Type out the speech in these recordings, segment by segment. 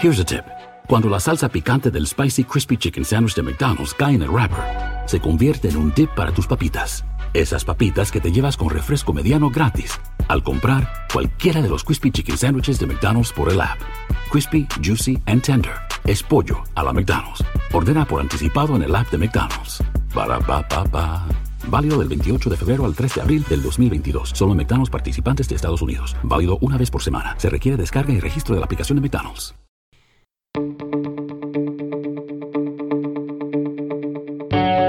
Here's a tip. Cuando la salsa picante del Spicy Crispy Chicken Sandwich de McDonald's cae en el wrapper, se convierte en un dip para tus papitas. Esas papitas que te llevas con refresco mediano gratis al comprar cualquiera de los Crispy Chicken Sandwiches de McDonald's por el app. Crispy, Juicy and Tender. Es pollo a la McDonald's. Ordena por anticipado en el app de McDonald's. Para pa pa pa. Válido del 28 de febrero al 3 de abril del 2022. Solo en McDonald's participantes de Estados Unidos. Válido una vez por semana. Se requiere descarga y registro de la aplicación de McDonald's. Thank you.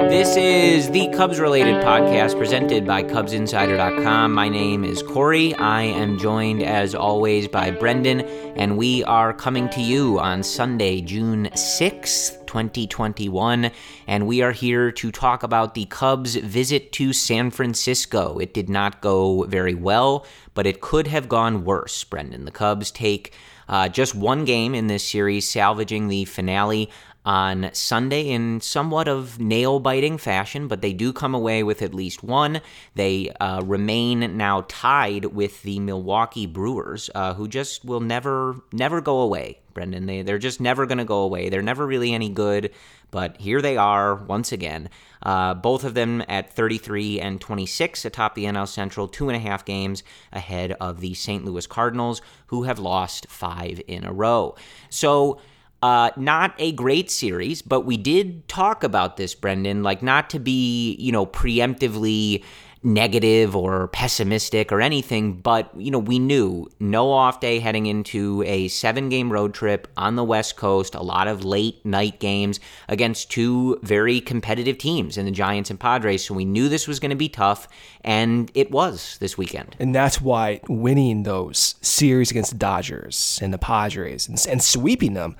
This is the Cubs related podcast presented by CubsInsider.com. My name is Corey. I am joined, as always, by Brendan, and we are coming to you on Sunday, June 6th, 2021. And we are here to talk about the Cubs' visit to San Francisco. It did not go very well, but it could have gone worse, Brendan. The Cubs take uh, just one game in this series, salvaging the finale on Sunday in somewhat of nail biting fashion, but they do come away with at least one. They uh, remain now tied with the Milwaukee Brewers, uh, who just will never, never go away, Brendan. They, they're just never going to go away. They're never really any good, but here they are once again. Uh, both of them at 33 and 26 atop the NL Central, two and a half games ahead of the St. Louis Cardinals, who have lost five in a row. So, uh, not a great series, but we did talk about this, Brendan. Like, not to be, you know, preemptively negative or pessimistic or anything, but, you know, we knew no off day heading into a seven game road trip on the West Coast, a lot of late night games against two very competitive teams in the Giants and Padres. So we knew this was going to be tough, and it was this weekend. And that's why winning those series against the Dodgers and the Padres and, and sweeping them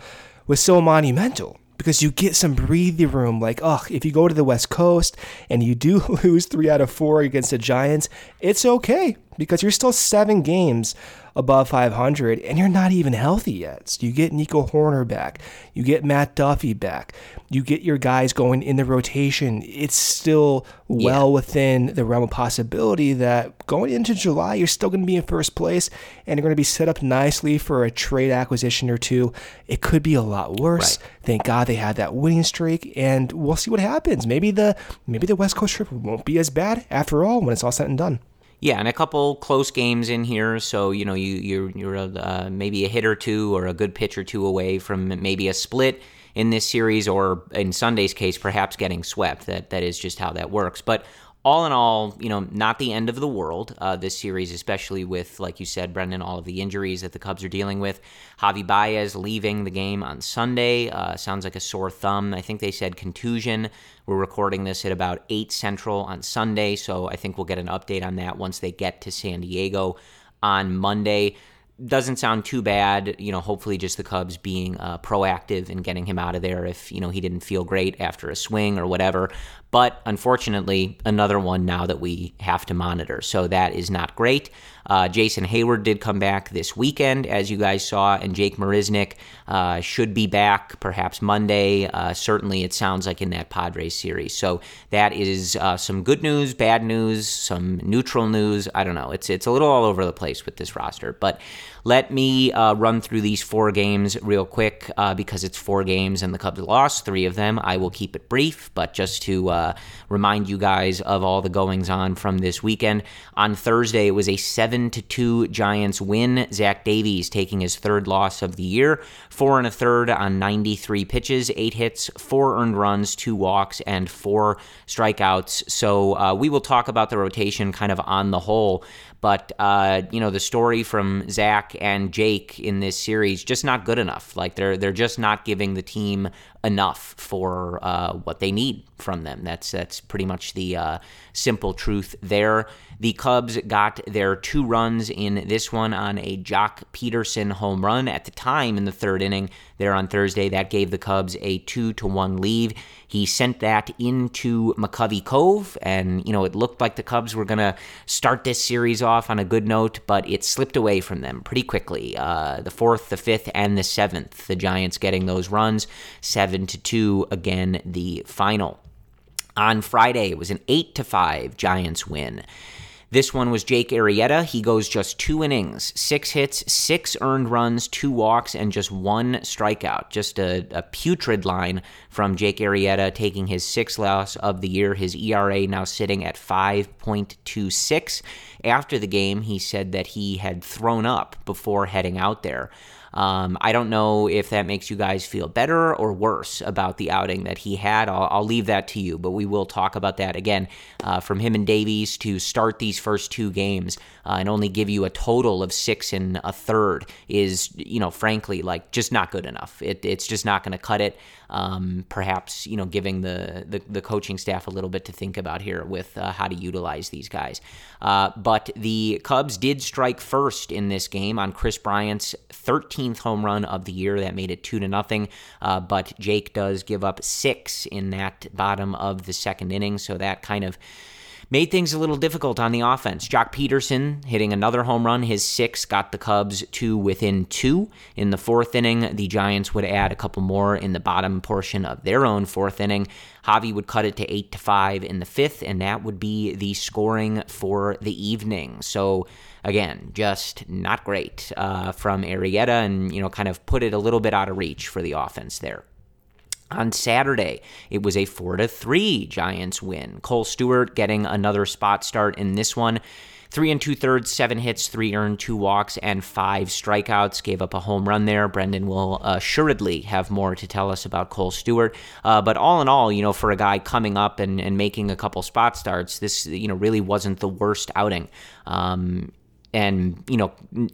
was so monumental because you get some breathing room. Like, oh, if you go to the West Coast and you do lose three out of four against the Giants, it's okay because you're still seven games above 500 and you're not even healthy yet. So you get Nico Hoerner back, you get Matt Duffy back, you get your guys going in the rotation. It's still well yeah. within the realm of possibility that going into July, you're still going to be in first place and you're going to be set up nicely for a trade acquisition or two. It could be a lot worse. Right. Thank God they had that winning streak, and we'll see what happens. Maybe the maybe the West Coast trip won't be as bad after all when it's all said and done. Yeah, and a couple close games in here, so you know you you're you're uh, maybe a hit or two or a good pitch or two away from maybe a split in this series, or in Sunday's case, perhaps getting swept. That that is just how that works. But all in all, you know, not the end of the world. Uh, this series, especially with, like you said, Brendan, all of the injuries that the Cubs are dealing with. Javi Baez leaving the game on Sunday. Uh, sounds like a sore thumb. I think they said contusion. We're recording this at about 8 Central on Sunday, so I think we'll get an update on that once they get to San Diego on Monday doesn't sound too bad. You know, hopefully just the Cubs being uh, proactive and getting him out of there if, you know, he didn't feel great after a swing or whatever. But unfortunately, another one now that we have to monitor. So that is not great. Uh, Jason Heyward did come back this weekend, as you guys saw, and Jake Marisnick uh, should be back perhaps Monday. Uh, certainly, it sounds like in that Padres series. So that is uh, some good news, bad news, some neutral news. I don't know. It's it's a little all over the place with this roster, but let me uh, run through these four games real quick uh, because it's four games and the Cubs lost three of them. I will keep it brief, but just to uh, remind you guys of all the goings on from this weekend. On Thursday, it was a 7 to 2 Giants win. Zach Davies taking his third loss of the year, four and a third on 93 pitches, eight hits, four earned runs, two walks, and four strikeouts. So uh, we will talk about the rotation kind of on the whole. But uh, you know the story from Zach and Jake in this series just not good enough. Like they're they're just not giving the team enough for uh, what they need from them. That's that's pretty much the uh, simple truth there. The Cubs got their two runs in this one on a Joc Pederson home run at the time in the third inning there on Thursday. That gave the Cubs a two to one lead. He sent that into McCovey Cove, and you know it looked like the Cubs were gonna start this series off on a good note, but it slipped away from them pretty quickly. Uh, the fourth, the fifth, and the seventh, the Giants getting those runs, seven to two. Again, the final. On Friday, it was an eight to five Giants win. This one was Jake Arrieta. He goes just two innings, six hits, six earned runs, two walks, and just one strikeout. Just a, a putrid line from Jake Arrieta, taking his sixth loss of the year. His ERA now sitting at 5.26. After the game, he said that he had thrown up before heading out there. Um, I don't know if that makes you guys feel better or worse about the outing that he had. I'll, I'll leave that to you, but we will talk about that again uh, from him and Davies to start these first two games uh, and only give you a total of six and a third is, you know, frankly, like just not good enough. It, it's just not going to cut it. Um, perhaps you know giving the, the, the coaching staff a little bit to think about here with uh, how to utilize these guys. Uh, but the Cubs did strike first in this game on Kris Bryant's 13th home run of the year. That made it two to nothing. Uh, but Jake does give up six in that bottom of the second inning, so that kind of made things a little difficult on the offense. Joc Pederson hitting another home run, his six got the Cubs to within two. In the fourth inning, the Giants would add a couple more in the bottom portion of their own fourth inning. Javi would cut it to eight to five in the fifth, and that would be the scoring for the evening. So again, just not great uh, from Arrieta, and you know, kind of put it a little bit out of reach for the offense there. On Saturday, it was a 4 to 3 Giants win. Kohl Stewart getting another spot start in this one. Three and two thirds, seven hits, three earned, two walks, and five strikeouts. Gave up a home run there. Brendan will assuredly have more to tell us about Kohl Stewart. Uh, but all in all, you know, for a guy coming up and, and making a couple spot starts, this, you know, really wasn't the worst outing. Um, and you know,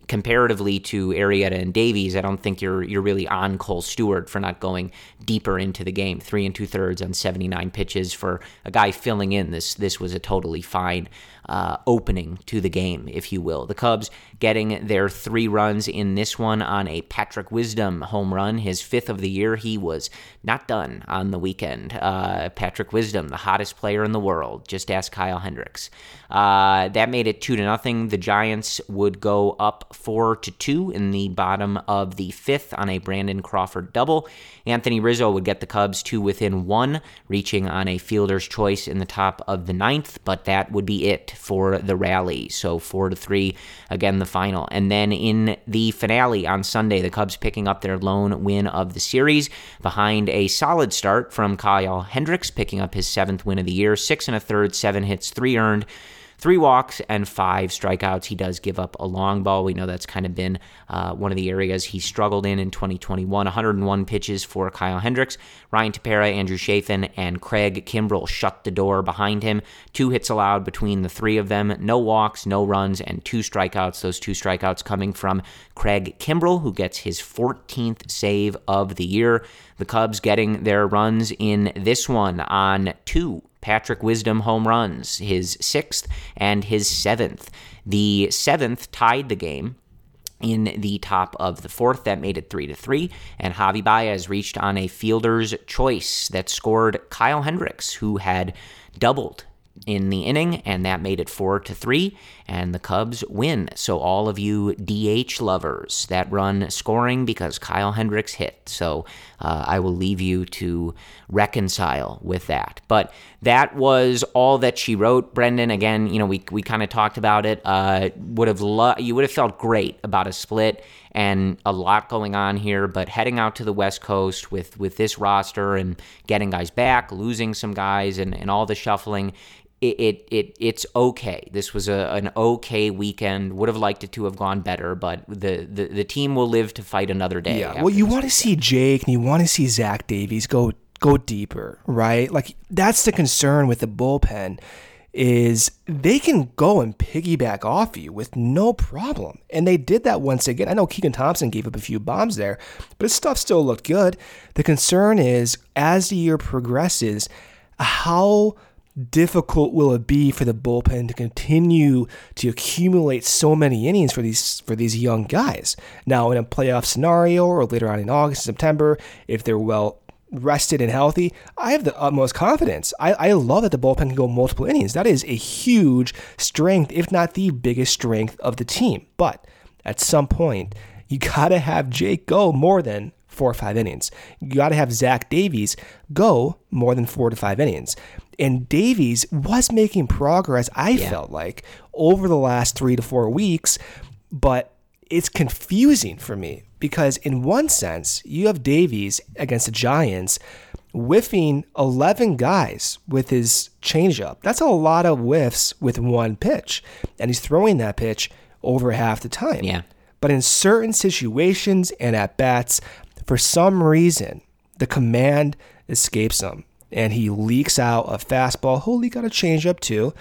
comparatively to Arrieta and Davies, I don't think you're you're really on Kohl Stewart for not going deeper into the game. Three and two thirds on 79 pitches for a guy filling in. This this was a totally fine uh, opening to the game, if you will. The Cubs getting their three runs in this one on a Patrick Wisdom home run, his fifth of the year. He was not done on the weekend. Uh, Patrick Wisdom, the hottest player in the world. Just ask Kyle Hendricks. Uh, that made it two to nothing. The Giants would go up four to two in the bottom of the fifth on a Brandon Crawford double. Anthony Rizzo would get the Cubs to within one, reaching on a fielder's choice in the top of the ninth, but that would be it for the rally. So four to three, again the final. And then in the finale on Sunday, the Cubs picking up their lone win of the series behind a solid start from Kyle Hendricks, picking up his seventh win of the year, six and a third, seven hits, three earned three walks and five strikeouts. He does give up a long ball. We know that's kind of been uh, one of the areas he struggled in in 2021. 101 pitches for Kyle Hendricks. Ryan Tepera, Andrew Chafin, and Craig Kimbrel shut the door behind him. Two hits allowed between the three of them. No walks, no runs, and two strikeouts. Those two strikeouts coming from Craig Kimbrel, who gets his 14th save of the year. The Cubs getting their runs in this one on two Patrick Wisdom home runs, his sixth and his seventh. The seventh tied the game in the top of the fourth. That made it three to three. And Javi Baez reached on a fielder's choice that scored Kyle Hendricks, who had doubled in the inning, and that made it four to three, and the Cubs win. So all of you DH lovers that run scoring because Kyle Hendricks hit. So uh, I will leave you to reconcile with that. But that was all that she wrote, Brendan. Again, you know, we we kind of talked about it. Uh, would have lo- you would have felt great about a split and a lot going on here. But heading out to the West Coast with with this roster and getting guys back, losing some guys, and and all the shuffling it, it, it it's okay. This was a, an okay weekend. Would have liked it to have gone better, but the, the, the team will live to fight another day. Yeah. Well, you want to see Jake and you want to see Zach Davies go go deeper, right? Like that's the concern with the bullpen is they can go and piggyback off you with no problem. And they did that once again. I know Keegan Thompson gave up a few bombs there, but his stuff still looked good. The concern is as the year progresses, how difficult will it be for the bullpen to continue to accumulate so many innings for these for these young guys? Now, in a playoff scenario or later on in August, September, if they're well rested and healthy, I have the utmost confidence. I, I love that the bullpen can go multiple innings. That is a huge strength, if not the biggest strength of the team. But at some point, you got to have Jake go more than four or five innings. You got to have Zach Davies go more than four to five innings. And Davies was making progress, I yeah. felt like, over the last three to four weeks, but it's confusing for me because in one sense, you have Davies against the Giants whiffing 11 guys with his changeup. That's a lot of whiffs with one pitch, and he's throwing that pitch over half the time. Yeah. But in certain situations and at bats, for some reason, the command escapes him and he leaks out a fastball. He'll leak out a changeup too.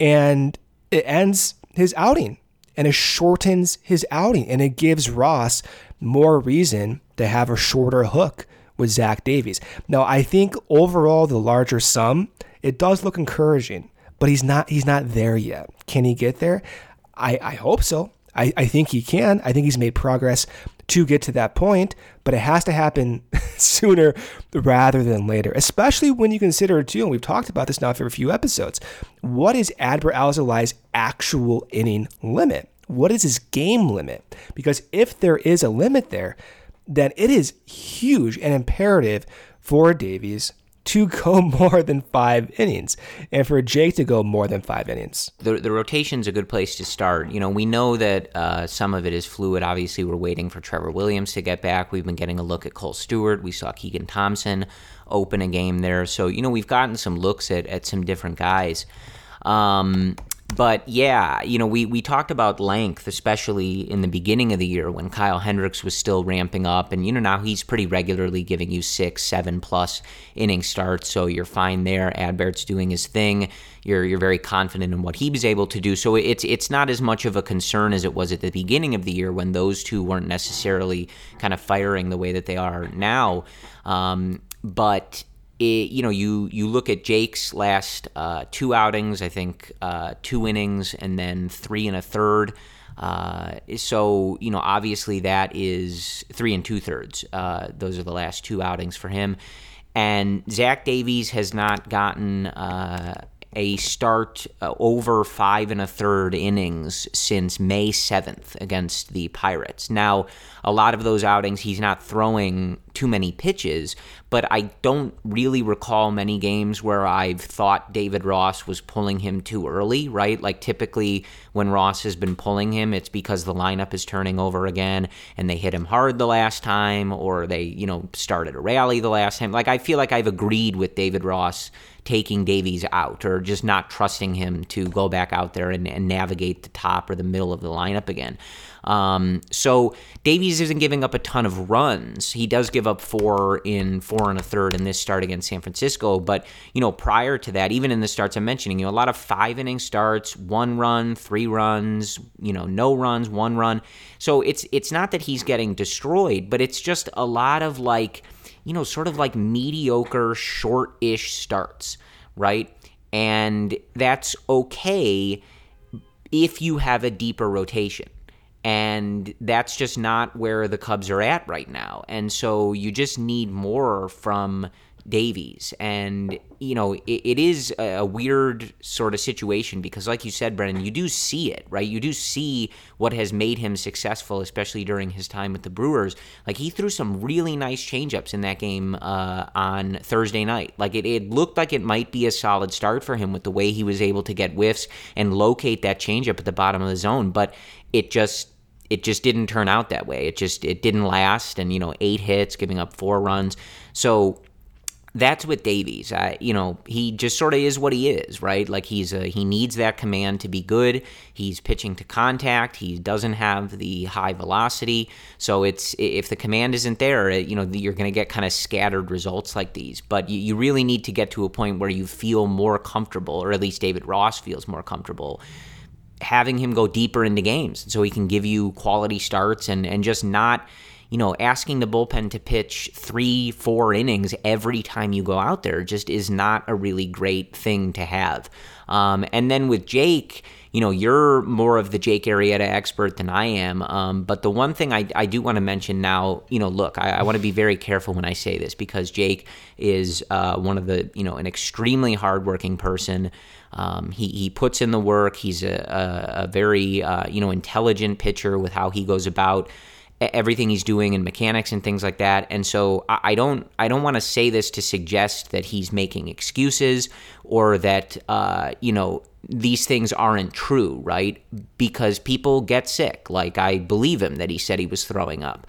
And it ends his outing and it shortens his outing and it gives Ross more reason to have a shorter hook with Zach Davies. Now, I think overall the larger sum, it does look encouraging, but he's not he's not there yet. Can he get there? I, I hope so. I, I think he can. I think he's made progress to get to that point, but it has to happen sooner rather than later, especially when you consider, too, and we've talked about this now for a few episodes, what is Adbert Alzolay's actual inning limit? What is his game limit? Because if there is a limit there, then it is huge and imperative for Davies to go more than five innings and for Jake to go more than five innings. The, the rotation's a good place to start. You know, we know that uh, some of it is fluid. Obviously, we're waiting for Trevor Williams to get back. We've been getting a look at Kohl Stewart. We saw Keegan Thompson open a game there. So, you know, we've gotten some looks at, at some different guys. Um, but yeah, you know, we, we talked about length, especially in the beginning of the year when Kyle Hendricks was still ramping up. And, you know, now he's pretty regularly giving you six, seven plus inning starts. So you're fine there. Adbert's doing his thing. You're, you're very confident in what he was able to do. So it's, it's not as much of a concern as it was at the beginning of the year when those two weren't necessarily kind of firing the way that they are now. Um, but it, you know, you you look at Jake's last uh, two outings. I think uh, two innings and then three and a third. Uh, so you know, obviously that is three and two thirds. Uh, those are the last two outings for him. And Zach Davies has not gotten uh, a start uh, over five and a third innings since May 7th against the Pirates. Now, a lot of those outings, he's not throwing too many pitches, but I don't really recall many games where I've thought David Ross was pulling him too early, right? Like typically when Ross has been pulling him, it's because the lineup is turning over again and they hit him hard the last time or they, you know, started a rally the last time. Like I feel like I've agreed with David Ross taking Davies out or just not trusting him to go back out there and, and navigate the top or the middle of the lineup again. Um, so Davies isn't giving up a ton of runs. He does give up four in four and a third in this start against San Francisco. But, you know, prior to that, even in the starts I'm mentioning, you know, a lot of five inning starts, one run, three runs, you know, no runs, one run. So it's it's not that he's getting destroyed, but it's just a lot of like – you know, sort of like mediocre, short ish starts, right? And that's okay if you have a deeper rotation. And that's just not where the Cubs are at right now. And so you just need more from Davies. And, you know, it, it is a weird sort of situation because, like you said, Brendan, you do see it, right? You do see what has made him successful, especially during his time with the Brewers. Like, he threw some really nice changeups in that game uh, on Thursday night. Like, it, it looked like it might be a solid start for him with the way he was able to get whiffs and locate that changeup at the bottom of the zone. But it just it just didn't turn out that way. It just it didn't last and you know, 8 hits, giving up 4 runs. So that's with Davies. I, you know, he just sort of is what he is, right? Like he's a, he needs that command to be good. He's pitching to contact. He doesn't have the high velocity, so it's if the command isn't there, you know, you're going to get kind of scattered results like these. But you, you really need to get to a point where you feel more comfortable, or at least David Ross feels more comfortable having him go deeper into games so he can give you quality starts and and just not you know, asking the bullpen to pitch three, four innings every time you go out there just is not a really great thing to have. Um, and then with Jake, you know, you're more of the Jake Arrieta expert than I am. Um, but the one thing I, I do want to mention now, you know, look, I, I want to be very careful when I say this because Jake is uh, one of the, you know, an extremely hardworking person. Um, he, he puts in the work. He's a, a, a very, uh, you know, intelligent pitcher with how he goes about everything he's doing and mechanics and things like that. And so I don't I don't want to say this to suggest that he's making excuses or that uh, you know these things aren't true, right? Because people get sick. Like I believe him that he said he was throwing up.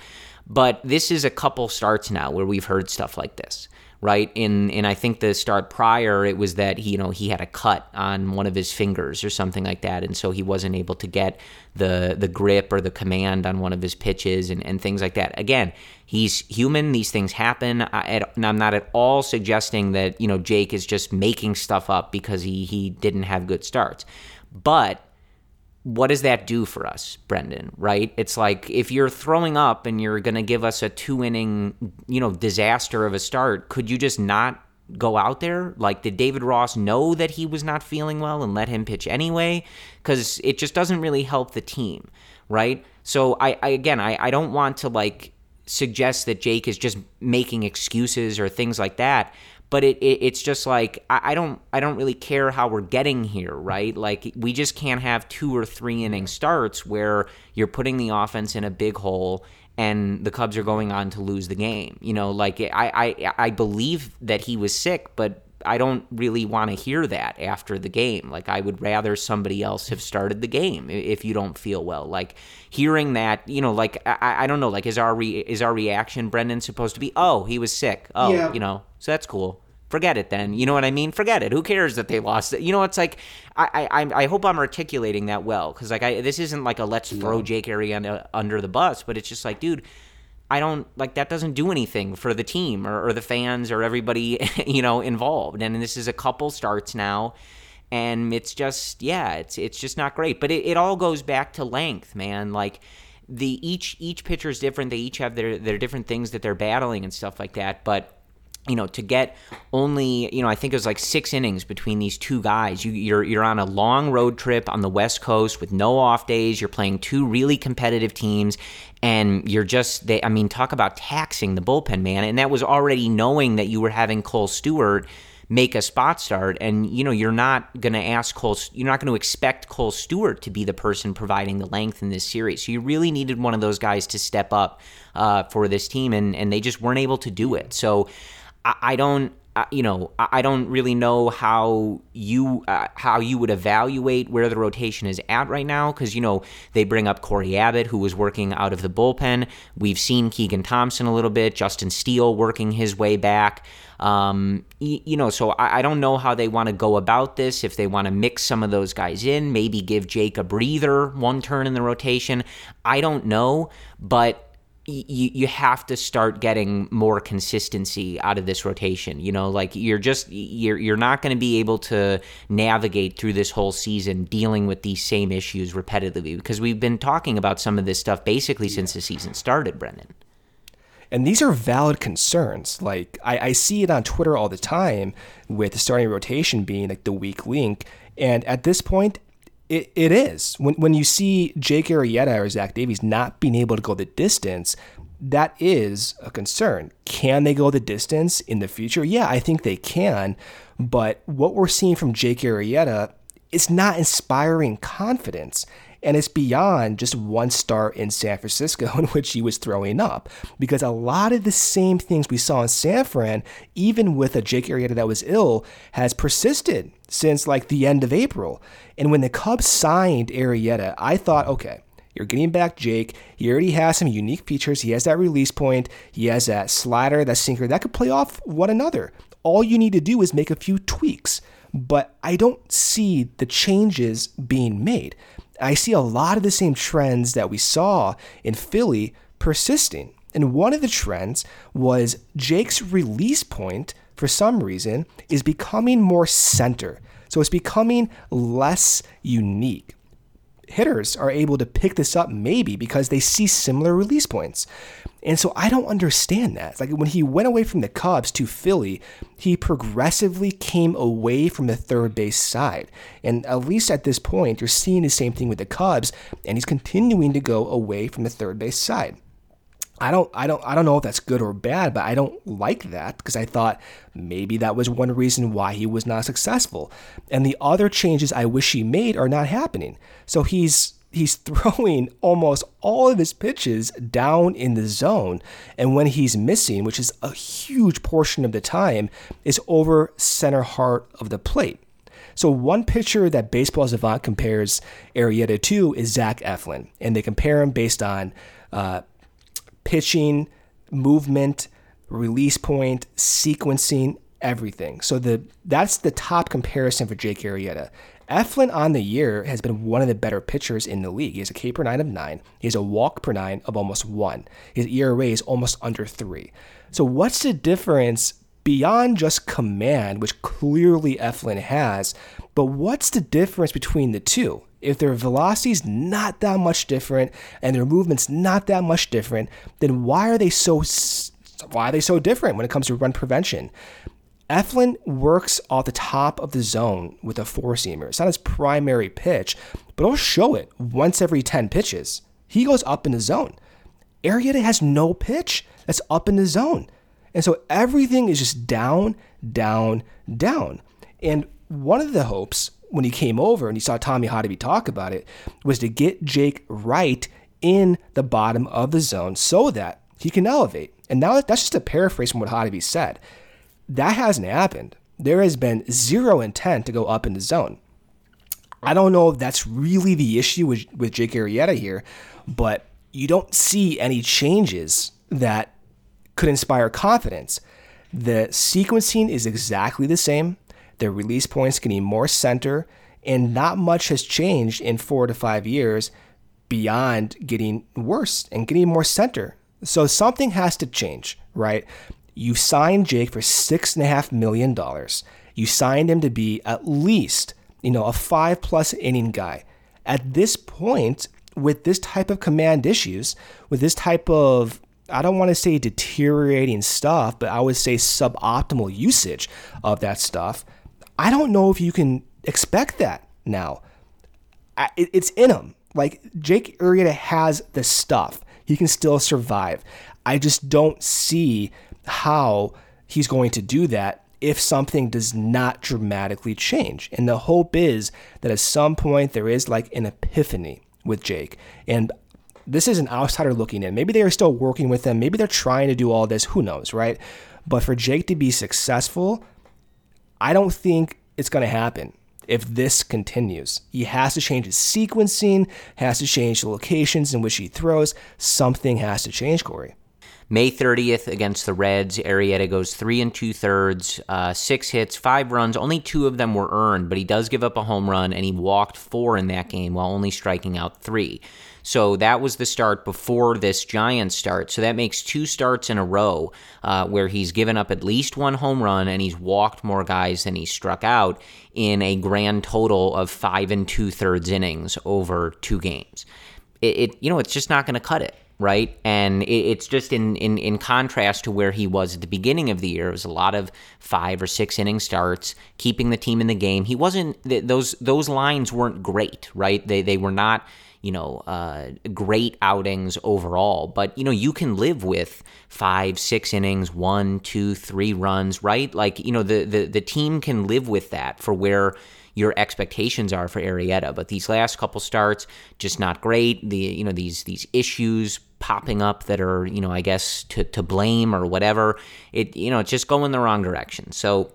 But this is a couple starts now where we've heard stuff like this right? In and I think the start prior, it was that he, you know he had a cut on one of his fingers or something like that, and so he wasn't able to get the the grip or the command on one of his pitches and, and things like that. Again, he's human; these things happen. I, I'm not at all suggesting that you know Jake is just making stuff up because he he didn't have good starts, but what does that do for us, Brendan? Right? It's like if you're throwing up and you're going to give us a two inning, you know, disaster of a start, could you just not go out there? Like, did David Ross know that he was not feeling well and let him pitch anyway? Because it just doesn't really help the team, right? So, I, I again, I, I don't want to like suggest that Jake is just making excuses or things like that but it, it, it's just like I, I, don't I don't really care how we're getting here, right? Like we just can't have two or three inning starts where you're putting the offense in a big hole and the Cubs are going on to lose the game. You know, like I I, I believe that he was sick, but I don't really want to hear that after the game. Like I would rather somebody else have started the game if you don't feel well. Like hearing that, you know, like I, I don't know, like is our re, is our reaction Brendan supposed to be, oh, he was sick, oh, yeah. you know, so that's cool. Forget it then. You know what I mean? Forget it. Who cares that they lost it? You know, it's like I I, I hope I'm articulating that well because like I this isn't like a let's throw Jake Arrieta under the bus, but it's just like, dude, I don't like that doesn't do anything for the team or, or the fans or everybody you know involved. And this is a couple starts now, and it's just yeah, it's it's just not great. But it, it all goes back to length, man. Like the each each pitcher is different. They each have their their different things that they're battling and stuff like that. But you know, to get only, you know, I think it was like six innings between these two guys. You, you're you're on a long road trip on the West Coast with no off days. You're playing two really competitive teams, and you're just, they, I mean, talk about taxing the bullpen, man. And that was already knowing that you were having Kohl Stewart make a spot start, and you know, you're not going to ask Kohl, you're not going to expect Kohl Stewart to be the person providing the length in this series. So you really needed one of those guys to step up uh, for this team, and and they just weren't able to do it. So. I, I don't you know, I don't really know how you uh, how you would evaluate where the rotation is at right now because you know they bring up Cory Abbott who was working out of the bullpen. We've seen Keegan Thompson a little bit, Justin Steele working his way back. Um, you, know, so I, I don't know how they want to go about this. If they want to mix some of those guys in, maybe give Jake a breather, one turn in the rotation. I don't know, but you, you have to start getting more consistency out of this rotation. You know, like you're just you're you're not going to be able to navigate through this whole season dealing with these same issues repetitively because we've been talking about some of this stuff basically since the season started, Brendan. And these are valid concerns. Like I, I see it on Twitter all the time with the starting rotation being like the weak link. And at this point, it, it is. When, when you see Jake Arrieta or Zach Davies not being able to go the distance, that is a concern. Can they go the distance in the future? Yeah, I think they can. But what we're seeing from Jake Arrieta is not inspiring confidence. And it's beyond just one start in San Francisco in which he was throwing up. Because a lot of the same things we saw in San Fran, even with a Jake Arrieta that was ill, has persisted since like the end of April. And when the Cubs signed Arrieta, I thought, okay, You're getting back Jake. He already has some unique features. He has that release point. He has that slider, that sinker that could play off one another. All you need to do is make a few tweaks. But I don't see the changes being made. I see a lot of the same trends that we saw in Philly persisting. And one of the trends was Jake's release point, for some reason, is becoming more center. So it's becoming less unique. Hitters are able to pick this up maybe because they see similar release points. And so I don't understand that. Like when he went away from the Cubs to Philly, he progressively came away from the third base side. And at least at this point, you're seeing the same thing with the Cubs, and he's continuing to go away from the third base side. I don't I don't I don't know if that's good or bad, but I don't like that because I thought maybe that was one reason why he was not successful. And the other changes I wish he made are not happening. So he's he's throwing almost all of his pitches down in the zone and when he's missing, which is a huge portion of the time, is over center heart of the plate. So one pitcher that Baseball Savant compares Arrieta to is Zach Eflin, and they compare him based on uh, pitching, movement, release point, sequencing, everything. So the that's the top comparison for Jake Arrieta. Eflin on the year has been one of the better pitchers in the league. He has a K per nine of nine. He has a walk per nine of almost one. His ERA is almost under three. So what's the difference beyond just command, which clearly Eflin has? But what's the difference between the two? If their velocity's not that much different and their movement's not that much different, then why are they so why are they so different when it comes to run prevention? Eflin works off the top of the zone with a four seamer. It's not his primary pitch, but he'll show it once every 10 pitches. He goes up in the zone. Arrieta has no pitch that's up in the zone. And so everything is just down, down, down. And one of the hopes when he came over and he saw Tommy Hottovy talk about it was to get Jake right in the bottom of the zone so that he can elevate. And now that's just a paraphrase from what Hottovy said. That hasn't happened. There has been zero intent to go up in the zone. I don't know if that's really the issue with, with Jake Arrieta here, but you don't see any changes that could inspire confidence. The sequencing is exactly the same. Their release points getting more center, and not much has changed in four to five years beyond getting worse and getting more center. So something has to change, right? You signed Jake for six and a half million dollars. You signed him to be at least, you know, a five plus inning guy. At this point, with this type of command issues, with this type of I don't want to say deteriorating stuff, but I would say suboptimal usage of that stuff. I don't know if you can expect that now. it's in him. Like Jake Arrieta has the stuff. He can still survive. I just don't see how he's going to do that if something does not dramatically change. And the hope is that at some point there is like an epiphany with Jake. And this is an outsider looking in. Maybe they are still working with them. Maybe they're trying to do all this. Who knows, right? But for Jake to be successful, I don't think it's going to happen if this continues. He has to change his sequencing, has to change the locations in which he throws. Something has to change, Corey. May 30th against the Reds, Arrieta goes three and two thirds, uh, six hits, five runs. Only two of them were earned, but he does give up a home run, and he walked four in that game while only striking out three. So that was the start before this Giants start. So that makes two starts in a row uh, where he's given up at least one home run and he's walked more guys than he struck out in a grand total of five and two thirds innings over two games. It, it you know, it's just not going to cut it right? And it's just in, in in contrast to where he was at the beginning of the year. It was a lot of five or six inning starts, keeping the team in the game. He wasn't those those lines weren't great, right? They they were not you know, uh, great outings overall. But, you know, you can live with five, six innings, one, two, three runs, right? Like, you know, the, the, the team can live with that for where your expectations are for Arrieta. But these last couple starts, just not great. The, you know, these, these issues popping up that are, you know, I guess to, to blame or whatever. It, you know, it's just going the wrong direction. So,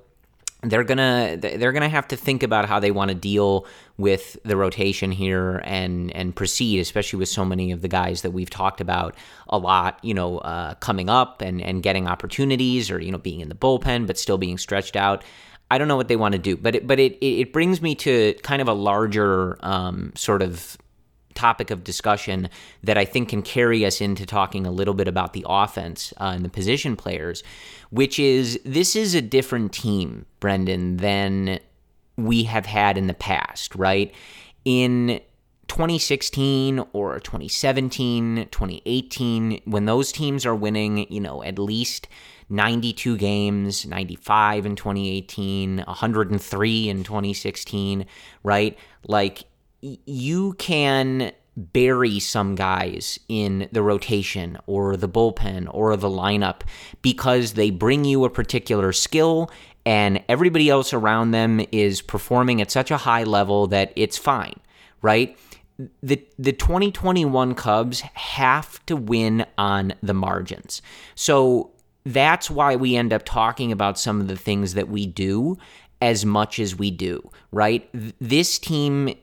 they're gonna they're gonna have to think about how they want to deal with the rotation here and and proceed, especially with so many of the guys that we've talked about a lot, you know, uh, coming up and and getting opportunities or you know being in the bullpen but still being stretched out. I don't know what they want to do, but it, but it it brings me to kind of a larger um, sort of topic of discussion that I think can carry us into talking a little bit about the offense uh, and the position players, which is this is a different team, Brendan, than we have had in the past, right? In 2016 or 2017, 2018, when those teams are winning, you know, at least 92 games, 95 in 2018, 103 in 2016, right? Like you can bury some guys in the rotation or the bullpen or the lineup because they bring you a particular skill and everybody else around them is performing at such a high level that it's fine, right? The the 2021 Cubs have to win on the margins. So that's why we end up talking about some of the things that we do as much as we do, right? This team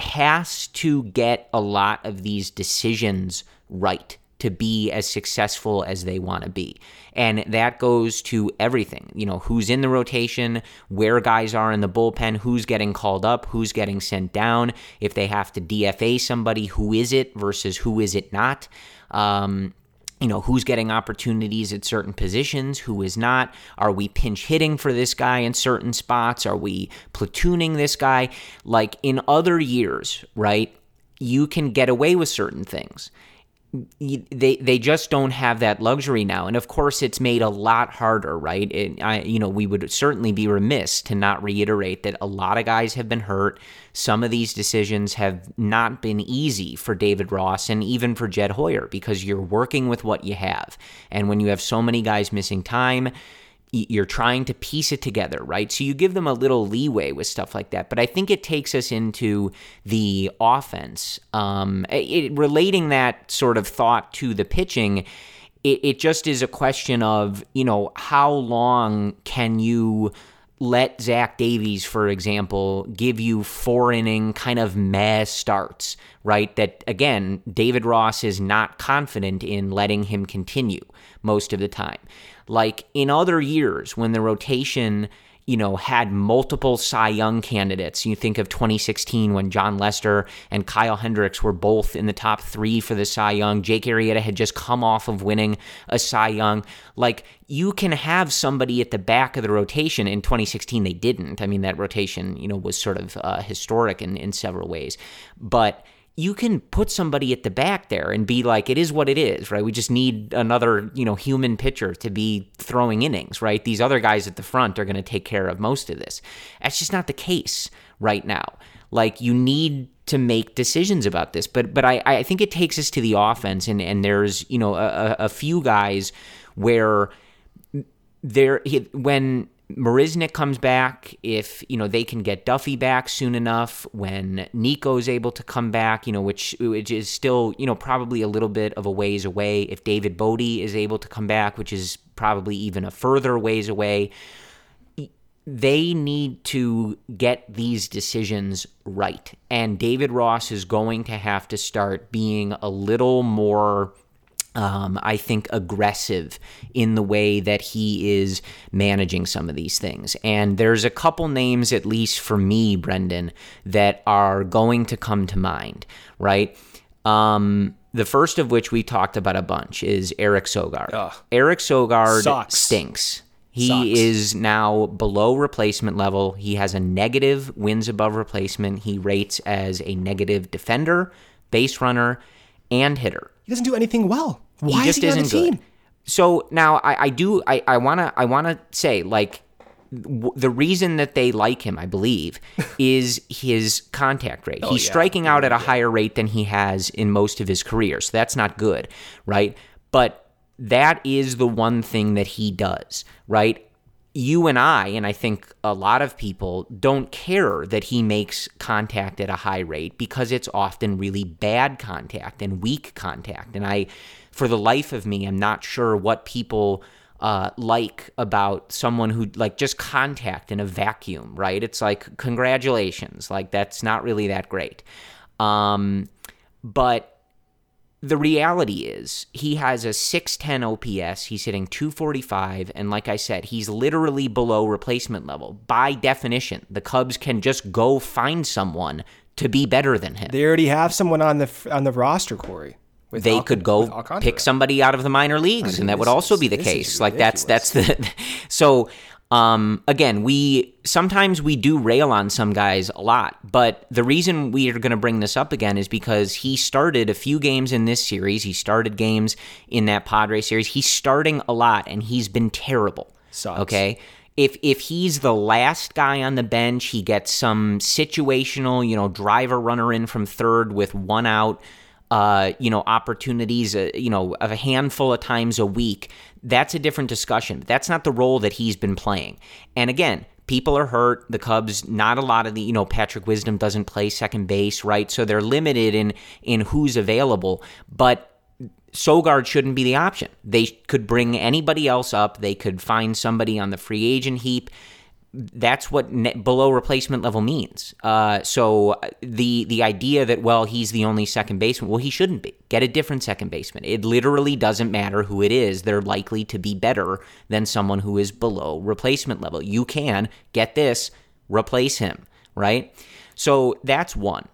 has to get a lot of these decisions right to be as successful as they want to be. And that goes to everything. You know, who's in the rotation, where guys are in the bullpen, who's getting called up, who's getting sent down, if they have to DFA somebody, who is it versus who is it not. Um, you know, who's getting opportunities at certain positions, who is not. Are we pinch hitting for this guy in certain spots? Are we platooning this guy? Like in other years, right? You can get away with certain things they they just don't have that luxury now. And of course it's made a lot harder right? It, I, you know we would certainly be remiss to not reiterate that a lot of guys have been hurt. Some of these decisions have not been easy for David Ross and even for Jed Hoyer because you're working with what you have. And when you have so many guys missing time you're trying to piece it together, right? So you give them a little leeway with stuff like that. But I think it takes us into the offense. Um, it, relating that sort of thought to the pitching, it, it just is a question of, you know, how long can you let Zach Davies, for example, give you four inning kind of meh starts, right? That again, David Ross is not confident in letting him continue most of the time. Like in other years when the rotation, you know, had multiple Cy Young candidates. You think of 2016 when Jon Lester and Kyle Hendricks were both in the top three for the Cy Young. Jake Arrieta had just come off of winning a Cy Young. Like you can have somebody at the back of the rotation. In 2016, they didn't. I mean, that rotation, you know, was sort of uh, historic in, in several ways. But you can put somebody at the back there and be like, it is what it is, right? We just need another, you know, human pitcher to be throwing innings, right? These other guys at the front are going to take care of most of this. That's just not the case right now. Like you need to make decisions about this. But but I, I think it takes us to the offense and, and there's, you know, a, a few guys where there when Marisnick comes back if you know they can get Duffy back soon enough. When Nico's able to come back, you know, which which is still you know probably a little bit of a ways away. If David Bote is able to come back, which is probably even a further ways away, they need to get these decisions right. And David Ross is going to have to start being a little more um, I think, aggressive in the way that he is managing some of these things. And there's a couple names, at least for me, Brendan, that are going to come to mind, right? Um, the first of which we talked about a bunch is Eric Sogard. Ugh. Eric Sogard Sucks. stinks. He Sucks. is now below replacement level. He has a negative wins above replacement. He rates as a negative defender, base runner, and hitter. He doesn't do anything well. Why he just is he isn't good. So now I, I do I, I wanna I wanna say like w- the reason that they like him, I believe, is his contact rate. Oh, He's yeah. striking out at a higher rate than he has in most of his career. So that's not good, right? But that is the one thing that he does, right? You and I, and I think a lot of people, don't care that he makes contact at a high rate because it's often really bad contact and weak contact. And I, for the life of me, I'm not sure what people uh, like about someone who like just contact in a vacuum, right? It's like congratulations, like that's not really that great. Um, but the reality is he has a 610 OPS. He's hitting 245. And like I said, he's literally below replacement level. By definition, the Cubs can just go find someone to be better than him. They already have someone on the on the roster, Corey. they Al- could go pick somebody out of the minor leagues, I mean, and that would also be the case. Like that's that's the so um, again, we sometimes we do rail on some guys a lot, but the reason we are going to bring this up again is because he started a few games in this series. He started games in that Padre series. He's starting a lot, and he's been terrible. Sucks. Okay. If if he's the last guy on the bench, he gets some situational, you know, driver runner in from third with one out uh, you know, opportunities, uh, you know, a handful of times a week, that's a different discussion. That's not the role that he's been playing. And again, people are hurt. The Cubs, not a lot of the, you know, Patrick Wisdom doesn't play second base, right? So they're limited in in who's available. But Sogard shouldn't be the option. They could bring anybody else up. They could find somebody on the free agent heap that's what below replacement level means. Uh, so uh, the the idea that well he's the only second baseman, well he shouldn't be. Get a different second baseman. It literally doesn't matter who it is. They're likely to be better than someone who is below replacement level. You can get this, replace him, right? So that's one.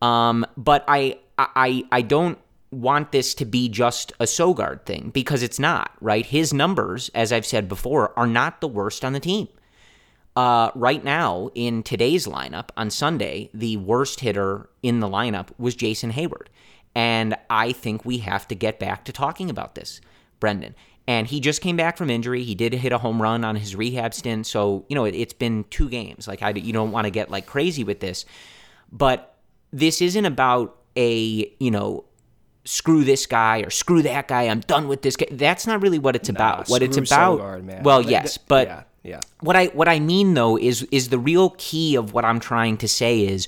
Um, but I I I don't want this to be just a Sogard thing because it's not, right? His numbers, as I've said before, are not the worst on the team. Uh, right now, in today's lineup on Sunday, the worst hitter in the lineup was Jason Heyward. And I think we have to get back to talking about this, Brendan. And he just came back from injury. He did hit a home run on his rehab stint. So, you know, it, has been two games. Like, I, you don't want to get like crazy with this. But this isn't about a, you know, screw this guy or screw that guy. I'm done with this guy. That's not really what it's nah, about. What it's about. Sogard, well, yes, but. Yeah yeah. What I what I mean though is is the real key of what I'm trying to say is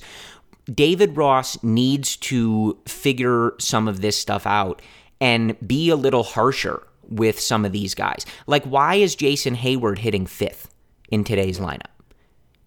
David Ross needs to figure some of this stuff out and be a little harsher with some of these guys. Like why is Jason Heyward hitting 5th in today's lineup?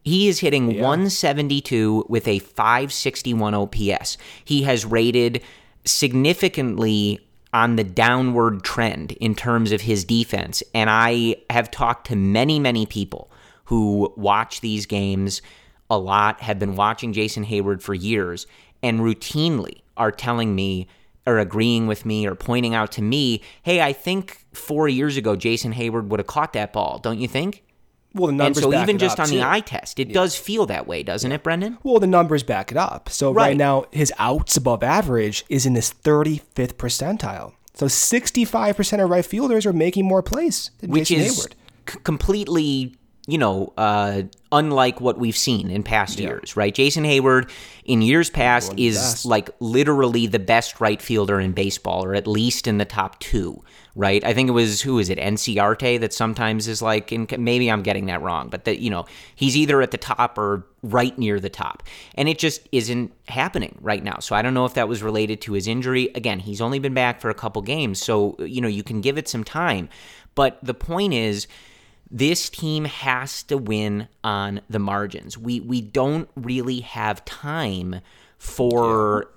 He is hitting yeah. 172 with a 561 OPS. He has rated significantly on the downward trend in terms of his defense. And I have talked to many, many people who watch these games a lot, have been watching Jason Heyward for years, and routinely are telling me or agreeing with me or pointing out to me, hey, I think four years ago Jason Heyward would have caught that ball, don't you think? Well, the numbers and so even just on too. the eye test, it yeah. does feel that way, doesn't it, Brendan? Well, the numbers back it up. So right. right. now, his outs above average is in his 35th percentile. So 65% of right fielders are making more plays than Which Jason is Heyward. C- completely you know, uh, unlike what we've seen in past yeah. years, right? Jason Heyward in years past is best. like literally the best right fielder in baseball, or at least in the top two, right? I think it was who is it, Inciarte, that sometimes is like, in, maybe I'm getting that wrong, but that you know he's either at the top or right near the top, and it just isn't happening right now. So I don't know if that was related to his injury. Again, he's only been back for a couple games, so you know you can give it some time. But the point is this team has to win on the margins. We we don't really have time for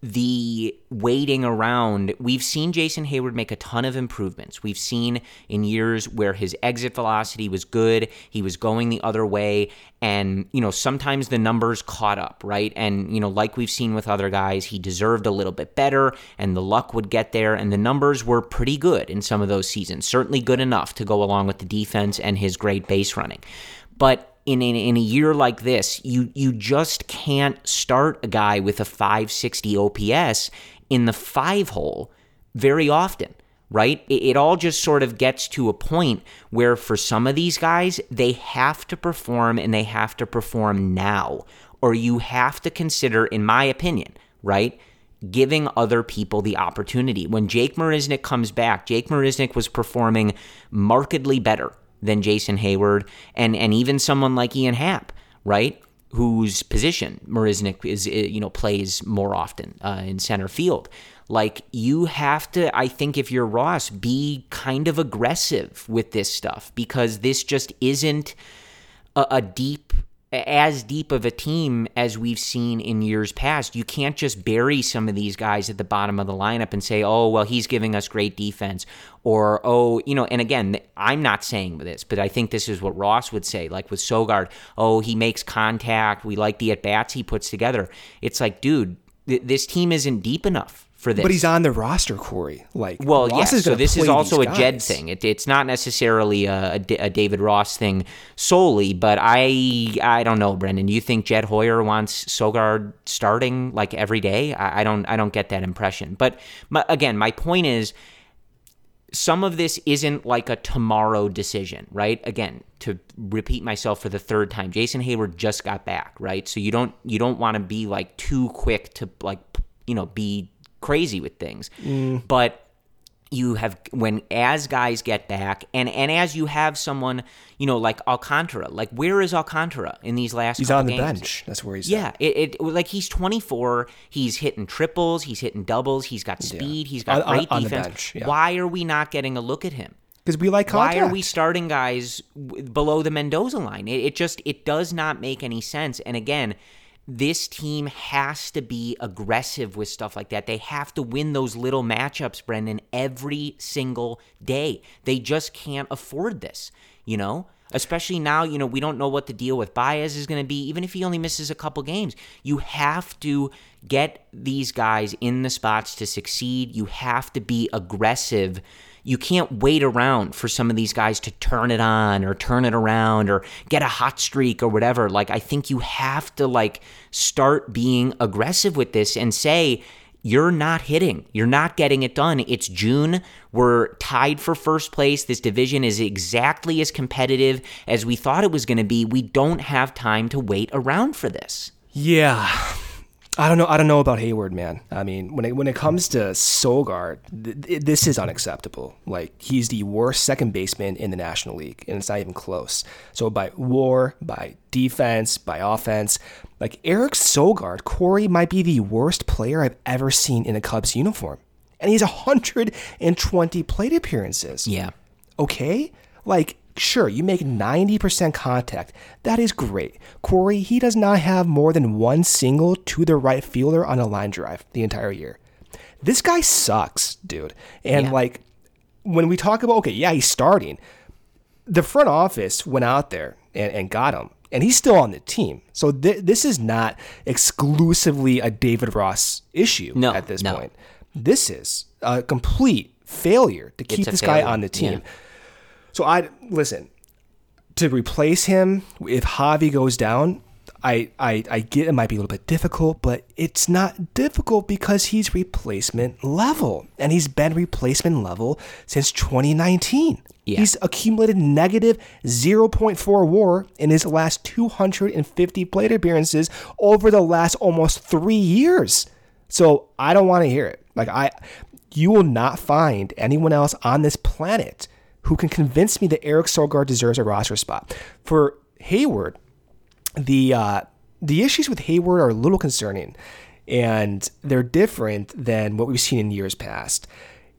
the waiting around, we've seen Jason Heyward make a ton of improvements. We've seen in years where his exit velocity was good, he was going the other way, and, you know, sometimes the numbers caught up, right? And, you know, like we've seen with other guys, he deserved a little bit better, and the luck would get there, and the numbers were pretty good in some of those seasons. Certainly good enough to go along with the defense and his great base running. But in, in, in a year like this, you you just can't start a guy with a 560 OPS in the five hole very often, right? It, all just sort of gets to a point where for some of these guys, they have to perform and they have to perform now, or you have to consider, in my opinion, right? Giving other people the opportunity. When Jake Marisnick comes back, Jake Marisnick was performing markedly better than Jason Heyward and and even someone like Ian Happ, right? Whose position Marisnick is, you know, plays more often uh, in center field. Like you have to, I think, if you're Ross, be kind of aggressive with this stuff because this just isn't a, a deep as deep of a team as we've seen in years past. You can't just bury some of these guys at the bottom of the lineup and say, oh, well, he's giving us great defense. Or, oh, you know, and again, I'm not saying this, but I think this is what Ross would say, like with Sogard, oh, he makes contact. We like the at bats he puts together. It's like, dude, th- this team isn't deep enough for this. But he's on the roster, Corey. Like, well, Ross yes. So this is also a Jed thing. It, it's not necessarily a, a Da- a David Ross thing solely, but I I don't know, Brendan. Do you think Jed Hoyer wants Sogard starting like every day? I, I don't I don't get that impression. But my, again, my point is some of this isn't like a tomorrow decision, right? Again, to repeat myself for the third time, Jason Heyward just got back, right? So you don't you don't want to be like too quick to like you know be crazy with things, mm. but you have when as guys get back and and as you have someone you know like Alcantara, like where is Alcantara in these last? He's on the games? bench. That's where he's Yeah, it, it like he's 24. He's hitting triples. He's hitting doubles. He's got speed. He's got On- on- great on defense. bench, yeah. Why are we not getting a look at him? because we like contact. Why are we starting guys below the Mendoza line? It, it just it does not make any sense. And again, this team has to be aggressive with stuff like that. They have to win those little matchups, Brendan, every single day. They just can't afford this, you know? Especially now, you know, we don't know what the deal with Baez is going to be. Even if he only misses a couple games, you have to get these guys in the spots to succeed. You have to be aggressive you can't wait around for some of these guys to turn it on or turn it around or get a hot streak or whatever. Like i think you have to like start being aggressive with this and say you're not hitting. You're not getting it done. It's june. We're tied for first place. This division is exactly as competitive as we thought it was going to be. We don't have time to wait around for this. Yeah. I don't know. I don't know about Heyward, man. I mean, when it when it comes to Sogard, th- th- this is unacceptable. Like he's the worst second baseman in the National League, and it's not even close. So by WAR, by defense, by offense, like Eric Sogard, Corey might be the worst player I've ever seen in a Cubs uniform, and he's 120 plate appearances yeah okay? Like, sure, you make 90% contact. That is great. Corey, he does not have more than one single to the right fielder on a line drive the entire year. This guy sucks, dude. And Yeah. like, when we talk about, okay, yeah, he's starting, the front office went out there and, and got him, and he's still on the team. So th- this is not exclusively a David Ross issue No, at this no. point. This is a complete failure to keep this guy on the team. yeah. So I listen to replace him if Javi goes down. I, I I get it might be a little bit difficult, but it's not difficult because he's replacement level, and he's been replacement level since 2019. Yeah. He's accumulated negative 0.4 WAR in his last 250 plate appearances over the last almost three years. So I don't want to hear it. Like I, you will not find anyone else on this planet who can convince me that Eric Sogard deserves a roster spot. For Heyward, the uh, the issues with Heyward are a little concerning, and they're different than what we've seen in years past.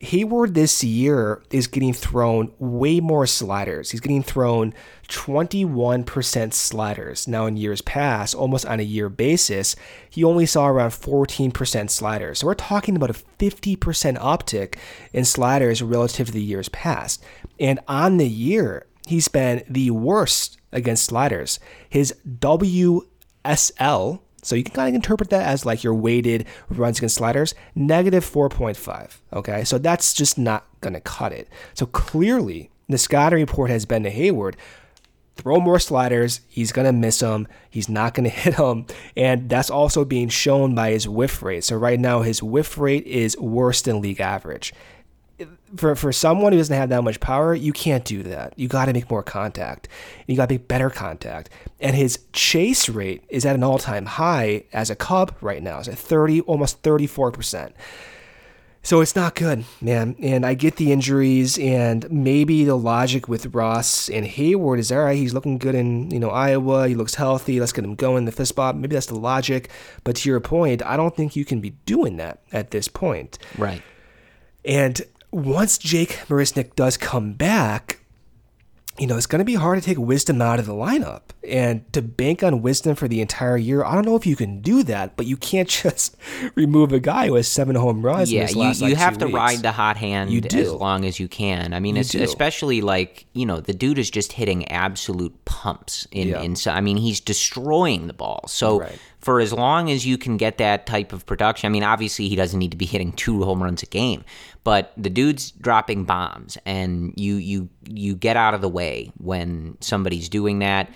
Heyward this year is getting thrown way more sliders. He's getting thrown 21% sliders. Now, in years past, almost on a year basis, he only saw around 14% sliders. So we're talking about a 50% uptick in sliders relative to the years past. And on the year, he's been the worst against sliders. His WSL, so you can kind of interpret that as like your weighted runs against sliders, negative 4.5. Okay, so that's just not going to cut it. So clearly, the scouting report has been to Heyward throw more sliders. He's going to miss them. He's not going to hit them. And that's also being shown by his whiff rate. So right now, his whiff rate is worse than league average. For, for someone who doesn't have that much power, you can't do that. You got to make more contact. You got to make better contact. And his chase rate is at an all time high as a Cub right now. It's at 30, almost 34%. So it's not good, man. And I get the injuries, and maybe the logic with Ross and Heyward is all right. He's looking good in you know Iowa. He looks healthy. Let's get him going the fist spot. Maybe that's the logic. But to your point, I don't think you can be doing that at this point. Right. And once Jake Marisnick does come back, you know, it's going to be hard to take Wisdom out of the lineup and to bank on Wisdom for the entire year. I don't know if you can do that, but you can't just remove a guy who has seven home runs. Yeah, you, you have to weeks. ride the hot hand You do. as long as you can. I mean, it's especially like you know the dude is just hitting absolute pumps in. Yeah. in so, I mean, he's destroying the ball. So. Right. For as long as you can get that type of production, I mean, obviously he doesn't need to be hitting two home runs a game, but the dude's dropping bombs, and you you you get out of the way when somebody's doing that.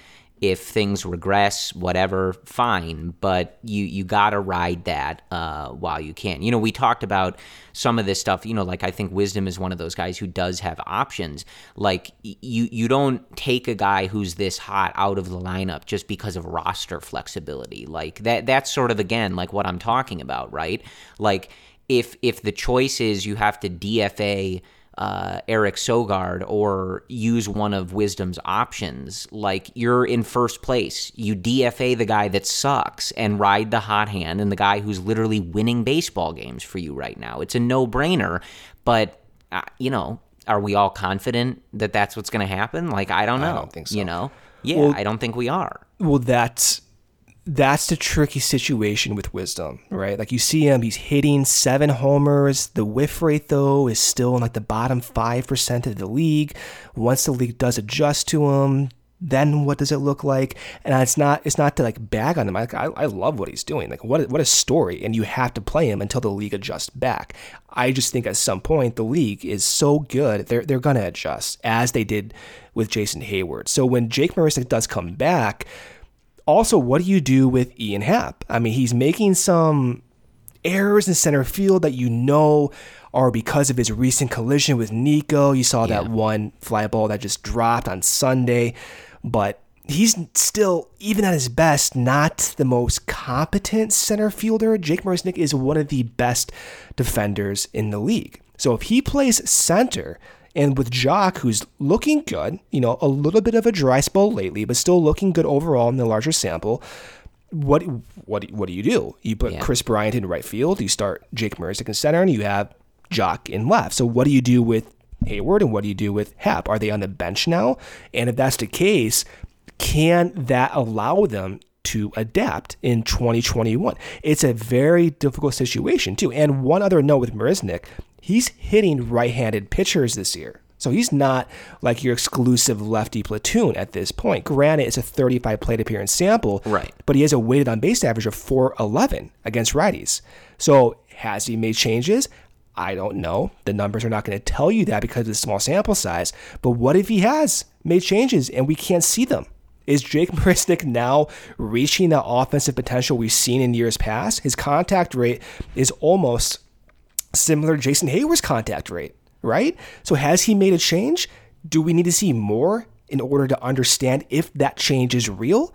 If things regress, whatever, fine. But you you gotta ride that uh, while you can. You know, we talked about some of this stuff. You know, like I think Wisdom is one of those guys who does have options. Like you you don't take a guy who's this hot out of the lineup just because of roster flexibility. Like that that's sort of again like what I'm talking about, right? Like if if the choice is you have to DFA uh, Eric Sogard or use one of Wisdom's options, like you're in first place. You DFA the guy that sucks and ride the hot hand and the guy who's literally winning baseball games for you right now. It's a no brainer, but uh, you know, are we all confident that that's what's going to happen? Like, I don't know. I don't think so. You know, yeah, Well- I don't think we are. Well, that's that's the tricky situation with Wisdom, right? Like you see him, he's hitting seven homers. The whiff rate though is still in like the bottom five percent of the league. Once the league does adjust to him, then what does it look like? And it's not it's not to like bag on him. I, I love what he's doing. Like what a- what a story. And you have to play him until the league adjusts back. I just think at some point the league is so good they're they're gonna adjust as they did with Jason Heyward. So when Jake Marisnick does come back also, what do you do with Ian Happ? I mean, he's making some errors in center field that you know are because of his recent collision with Nico. You saw that one fly ball that just dropped on Sunday, but he's still, even at his best, not the most competent center fielder. Jake Marisnick is one of the best defenders in the league. So if he plays center, and with Joc, who's looking good, you know, a little bit of a dry spell lately, but still looking good overall in the larger sample, what what what do you do? You put Yeah. Kris Bryant in right field, you start Jake Marisnick in center, and you have Joc in left. So what do you do with Heyward and what do you do with Happ? Are they on the bench now? And if that's the case, can that allow them to adapt in 2021? It's a very difficult situation too. And one other note with Marisnick, he's hitting right-handed pitchers this year. So he's not like your exclusive lefty platoon at this point. Granted, it's a 35 plate appearance sample, Right. But he has a weighted on base average of 411 against righties. So has he made changes? I don't know. The numbers are not going to tell you that because of the small sample size. But what if he has made changes and we can't see them? Is Jake Marisnick now reaching that offensive potential we've seen in years past? His contact rate is almost similar Jason Heyward's contact rate, right? So has he made a change? Do we need to see more in order to understand if that change is real?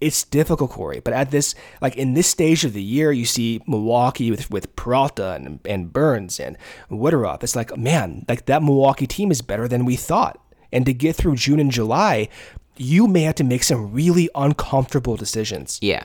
It's difficult, Corey. But at this, like in this stage of the year, you see Milwaukee with with Peralta and, and Burnes and Woodruff. It's like, man, like that Milwaukee team is better than we thought. And to get through June and July, you may have to make some really uncomfortable decisions. Yeah.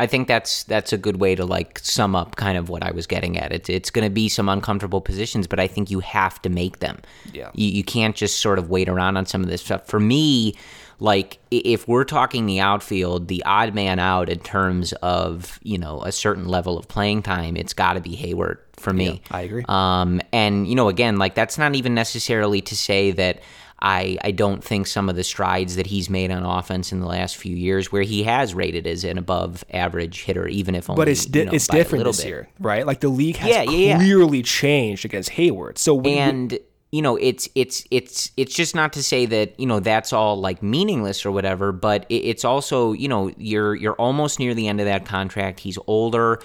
I think that's that's a good way to like sum up kind of what I was getting at. It's it's going to be some uncomfortable positions, but I think you have to make them. Yeah. You you can't just sort of wait around on some of this stuff. For me, like if we're talking the outfield, the odd man out in terms of you know a certain level of playing time, it's got to be Heyward for me. I agree. Um, and you know, again, like that's not even necessarily to say that I I don't think some of the strides that he's made on offense in the last few years, where he has rated as an above average hitter, even if only But it's di- you know, it's different this bit. year, right? Like the league has Yeah, yeah, yeah. clearly changed against Heyward. So and you know it's it's it's it's just not to say that you know that's all like meaningless or whatever but it, it's also you know you're you're almost near the end of that contract he's older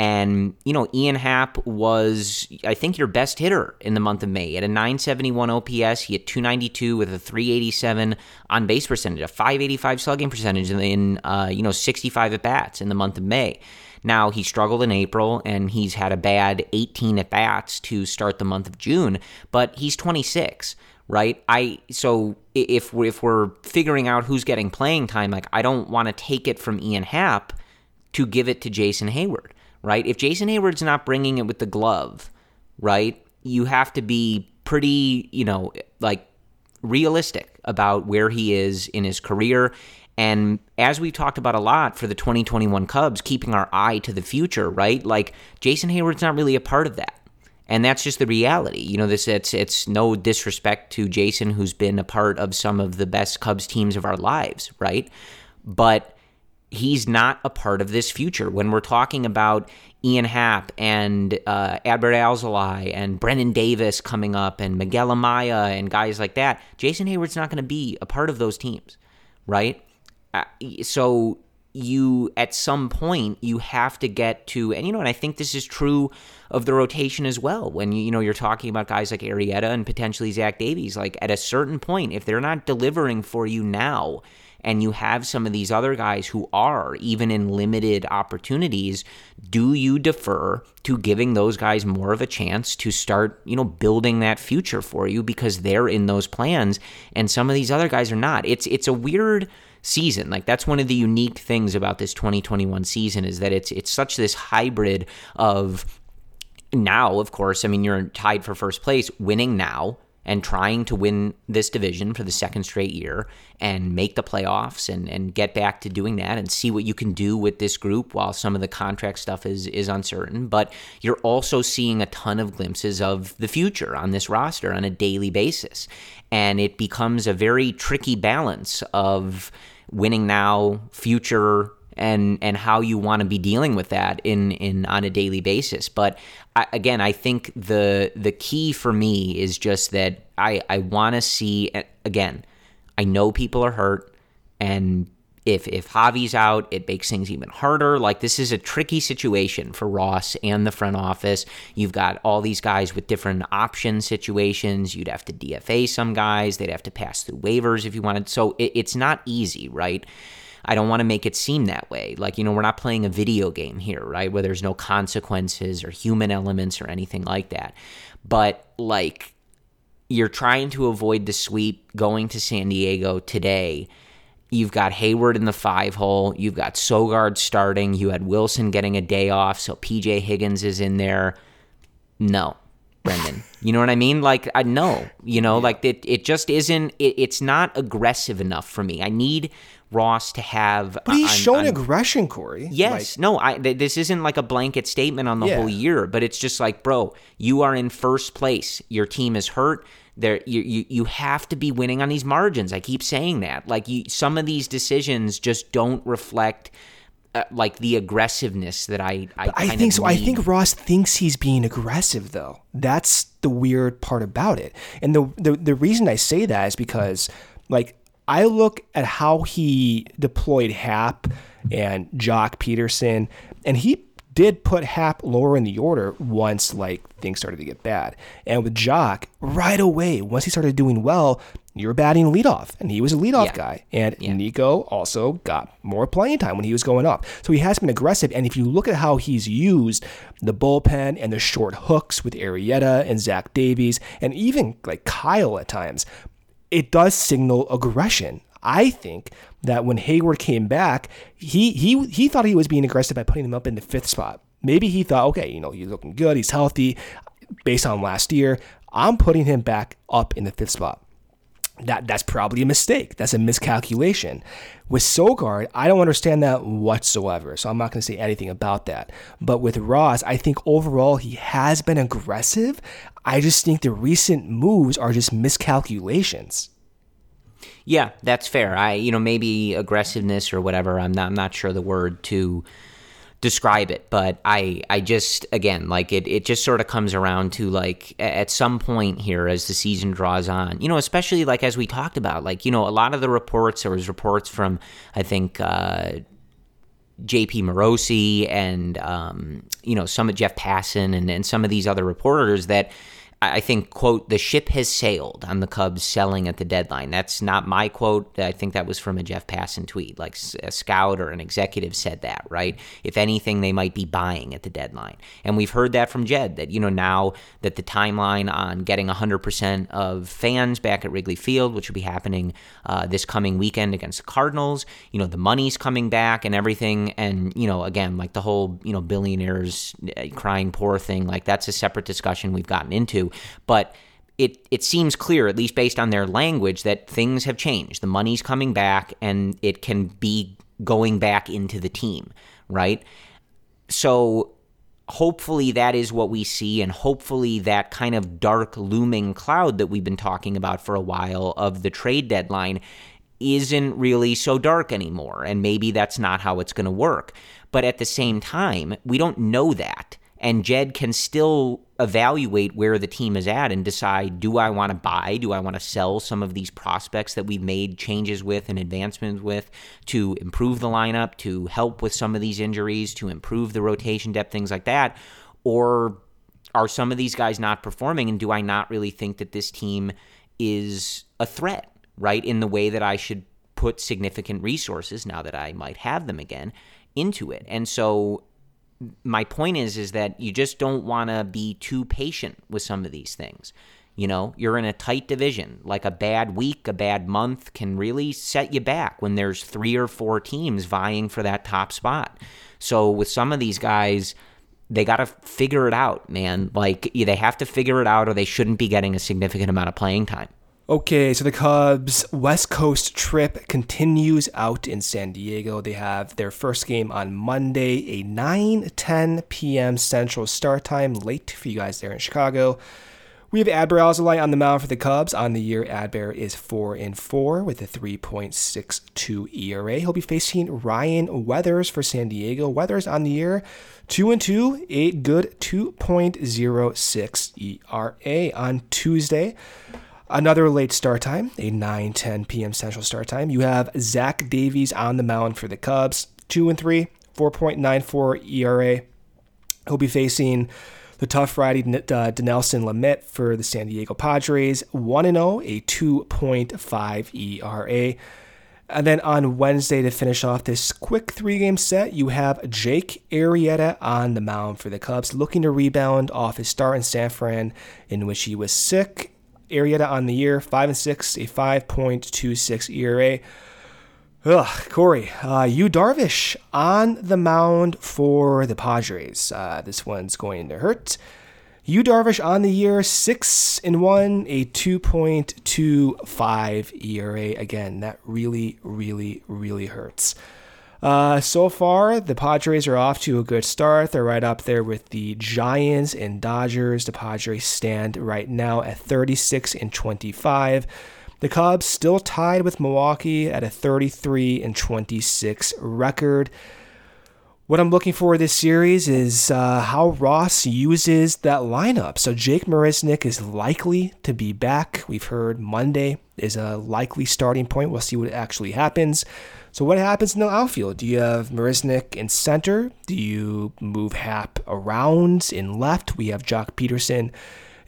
and you know Ian Happ was I think your best hitter in the month of May. At a 971 OPS he had 292 with a 387 on base percentage a 585 slugging percentage in uh, you know 65 at bats in the month of May. Now, he struggled in April and he's had a bad 18 at bats to start the month of June, but he's 26 right? I so if we're, if we're figuring out who's getting playing time, like I don't want to take it from Ian Happ to give it to Jason Heyward, right? If Jason Heyward's not bringing it with the glove, right? You have to be pretty, you know, like realistic about where he is in his career. And as we've talked about a lot for the 2021 Cubs, keeping our eye to the future, right? Like Jason Heyward's not really a part of that. And that's just the reality. You know, this it's it's no disrespect to Jason who's been a part of some of the best Cubs teams of our lives, right? But he's not a part of this future. When we're talking about Ian Happ and uh, Adbert Alzolay and Brennen Davis coming up and Miguel Amaya and guys like that, Jason Heyward's not going to be a part of those teams, right? Uh, so you at some point you have to get to and you know and I think this is true of the rotation as well when you, you know you're talking about guys like Arrieta and potentially Zach Davies like at a certain point if they're not delivering for you now and you have some of these other guys who are even in limited opportunities do you defer to giving those guys more of a chance to start you know building that future for you because they're in those plans and some of these other guys are not it's it's a weird season. Like that's one of the unique things about this 2021 season is that it's it's such this hybrid of now, of course, I mean you're tied for first place, winning now and trying to win this division for the second straight year and make the playoffs and, and get back to doing that and see what you can do with this group while some of the contract stuff is is uncertain. But you're also seeing a ton of glimpses of the future on this roster on a daily basis. And it becomes a very tricky balance of winning now, future, and and how you want to be dealing with that in in on a daily basis. But I, again, I think the the key for me is just that I I want to see again. I know people are hurt, and if if Javi's out, it makes things even harder. Like this is a tricky situation for Ross and the front office. You've got all these guys with different option situations. You'd have to DFA some guys. They'd have to pass through waivers if you wanted. So it, it's not easy, right? I don't want to make it seem that way. Like, you know, we're not playing a video game here, right? Where there's no consequences or human elements or anything like that. But like you're trying to avoid the sweep going to San Diego today You've got Heyward in the five hole. You've got Sogard starting. You had Wilson getting a day off, so PJ Higgins is in there. No, Brendan. You know what I mean? Like I know, you know, like it. It just isn't. It, it's not aggressive enough for me. I need Ross to have. But he's shown aggression, Corey. Yes, like, no, I. Th- this isn't like a blanket statement on the yeah. whole year, but it's just like, bro, you are in first place. Your team is hurt there you, you you have to be winning on these margins. I keep saying that. Like you, some of these decisions just don't reflect uh, like the aggressiveness that I I, I think so. Need. I think Ross thinks he's being aggressive though. That's the weird part about it. And the, the the reason I say that is because like I look at how he deployed Happ and Joc Pederson, and he did put Happ lower in the order once like things started to get bad. And with Joc, right away, once he started doing well, you're batting leadoff, and he was a leadoff yeah. guy. And yeah. Nico also got more playing time when he was going up. So he has been aggressive. And if you look at how he's used the bullpen and the short hooks with Arrieta and Zach Davies, and even like Kyle at times, it does signal aggression. I think that when Heyward came back, he he he thought he was being aggressive by putting him up in the fifth spot. Maybe he thought, okay, you know, he's looking good, he's healthy, based on last year. I'm putting him back up in the fifth spot. That that's probably a mistake. That's a miscalculation. With Sogard, I don't understand that whatsoever. So I'm not going to say anything about that. But with Ross, I think overall he has been aggressive. I just think the recent moves are just miscalculations. Yeah, that's fair. I, you know, maybe aggressiveness or whatever. I'm not. I'm not sure the word to describe it, but I, I just again like it. It just sort of comes around to like at some point here as the season draws on. You know, especially like as we talked about, like you know, a lot of the reports. There was reports from I think. Uh, JP Morosi and um, you know some of Jeff Passan and, and some of these other reporters that I think, quote, the ship has sailed on the Cubs selling at the deadline. That's not my quote. I think that was from a Jeff Passan tweet. Like a scout or an executive said that, right? If anything, they might be buying at the deadline. And we've heard that from Jed that, you know, now that the timeline on getting 100% of fans back at Wrigley Field, which will be happening uh, this coming weekend against the Cardinals, you know, the money's coming back and everything. And, you know, again, like the whole, you know, billionaires uh, crying poor thing, like that's a separate discussion we've gotten into. But it, it seems clear, at least based on their language, that things have changed. The money's coming back and it can be going back into the team, right? So hopefully that is what we see, and hopefully that kind of dark looming cloud that we've been talking about for a while of the trade deadline isn't really so dark anymore. And maybe that's not how it's going to work. But at the same time, we don't know that and Jed can still evaluate where the team is at and decide do I want to buy, do I want to sell some of these prospects that we've made changes with and advancements with to improve the lineup, to help with some of these injuries, to improve the rotation depth, things like that, or are some of these guys not performing and do I not really think that this team is a threat, right? In the way that I should put significant resources now that I might have them again into it. And so my point is is that you just don't want to be too patient with some of these things. You know, you're in a tight division. Like a bad week, a bad month can really set you back when there's three or four teams vying for that top spot. So with some of these guys, they got to figure it out, man. Like they have to figure it out or they shouldn't be getting a significant amount of playing time. Okay, so the Cubs' West Coast trip continues out in San Diego. They have their first game on Monday, a 9 10 p.m. Central start time, late for you guys there in Chicago. We have Adbert Alzolay on the mound for the Cubs. On the year, Adbert is 4 and 4 with a 3.62 ERA. He'll be facing Ryan Weathers for San Diego. Weathers on the year, 2 and 2, a good 2.06 ERA on Tuesday. Another late start time, a 9 10 p.m. Central start time. You have Zach Davies on the mound for the Cubs, 2 and 3, 4.94 ERA. He'll be facing the tough righty uh, Dinelson Lamet for the San Diego Padres, 1 0, a 2.5 ERA. And then on Wednesday to finish off this quick three game set, you have Jake Arrieta on the mound for the Cubs, looking to rebound off his start in San Fran, in which he was sick Arrieta on the year, 5 and 6, a 5.26 ERA. Ugh, Corey, uh, Yu Darvish on the mound for the Padres. Uh, this one's going to hurt. Yu Darvish on the year, 6 and 1, a 2.25 ERA. Again, that really, really, really hurts. Uh, so far, the Padres are off to a good start. They're right up there with the Giants and Dodgers. The Padres stand right now at 36 and 25. The Cubs still tied with Milwaukee at a 33 and 26 record. What I'm looking for this series is uh, how Ross uses that lineup. So Jake Marisnick is likely to be back. We've heard Monday is a likely starting point. We'll see what actually happens. So what happens in the outfield? Do you have Marisnick in center? Do you move Happ around in left? We have Joc Pederson